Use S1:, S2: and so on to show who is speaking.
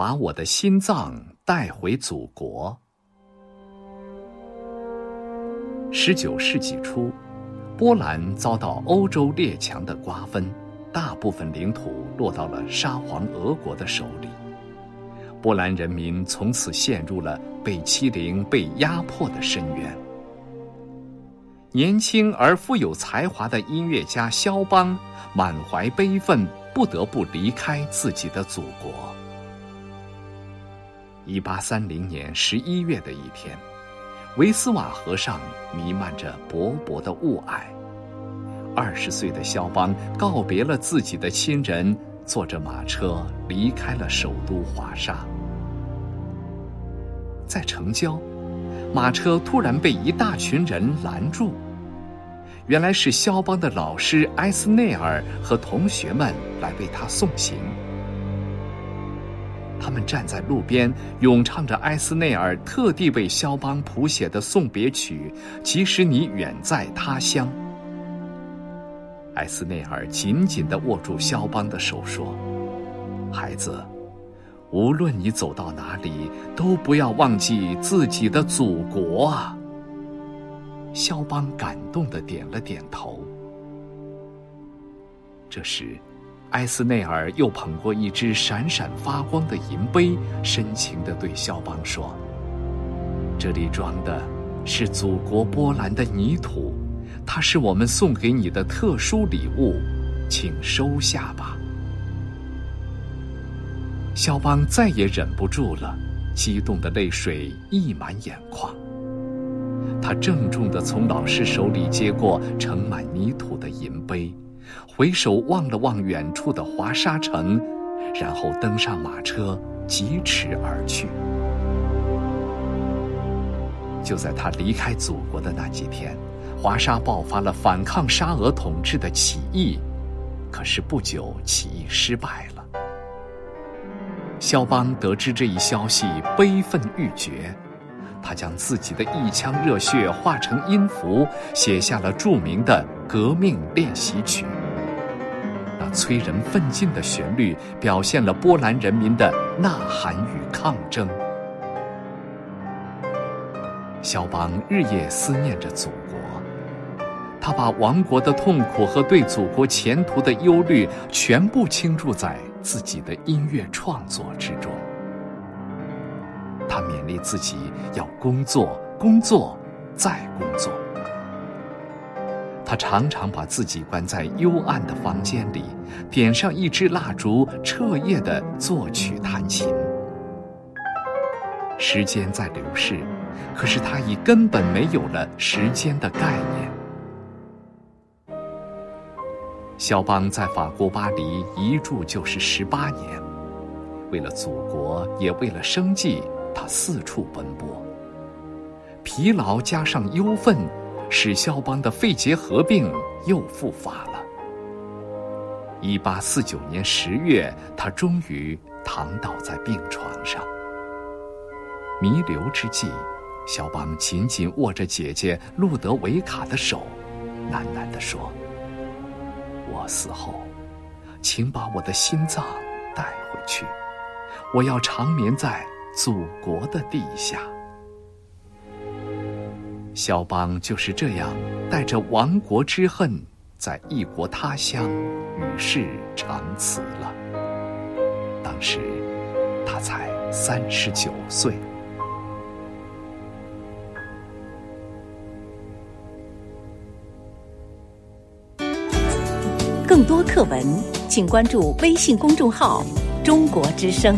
S1: 把我的心脏带回祖国。十九世纪初，波兰遭到欧洲列强的瓜分，大部分领土落到了沙皇俄国的手里。波兰人民从此陷入了被欺凌、被压迫的深渊。年轻而富有才华的音乐家肖邦，满怀悲愤，不得不离开自己的祖国。一八三零年十一月的一天，维斯瓦河上弥漫着薄薄的雾霭。二十岁的肖邦告别了自己的亲人。坐着马车离开了首都华沙，在城郊，马车突然被一大群人拦住。原来是肖邦的老师埃斯内尔和同学们来为他送行。他们站在路边，咏唱着埃斯内尔特地为肖邦谱写的送别曲《即使你远在他乡》。埃斯内尔紧紧地握住肖邦的手，说：“孩子，无论你走到哪里，都不要忘记自己的祖国啊。”肖邦感动地点了点头。这时，埃斯内尔又捧过一只闪闪发光的银杯，深情地对肖邦说：“这里装的是祖国波兰的泥土。”它是我们送给你的特殊礼物，请收下吧。肖邦再也忍不住了，激动的泪水溢满眼眶。他郑重地从老师手里接过盛满泥土的银杯，回首望了望远处的华沙城，然后登上马车，疾驰而去。就在他离开祖国的那几天。华沙爆发了反抗沙俄统治的起义，可是不久起义失败了。肖邦得知这一消息，悲愤欲绝，他将自己的一腔热血化成音符，写下了著名的《革命练习曲》。催人奋进的旋律，表现了波兰人民的呐喊与抗争。肖邦日夜思念着祖国。他把亡国的痛苦和对祖国前途的忧虑全部倾注在自己的音乐创作之中。他勉励自己要工作，工作，再工作。他常常把自己关在幽暗的房间里，点上一支蜡烛，彻夜的作曲弹琴。时间在流逝，可是他已根本没有了时间的概念。肖邦在法国巴黎一住就是十八年，为了祖国，也为了生计，他四处奔波。疲劳加上忧愤，使肖邦的肺结核病又复发了。一八四九年十月，他终于躺倒在病床上。弥留之际，肖邦紧紧握着姐姐路德维卡的手，喃喃地说。我死后，请把我的心脏带回去，我要长眠在祖国的地下。肖邦就是这样带着亡国之恨，在异国他乡与世长辞了。当时他才三十九岁。
S2: 更多课文，请关注微信公众号“中国之声”。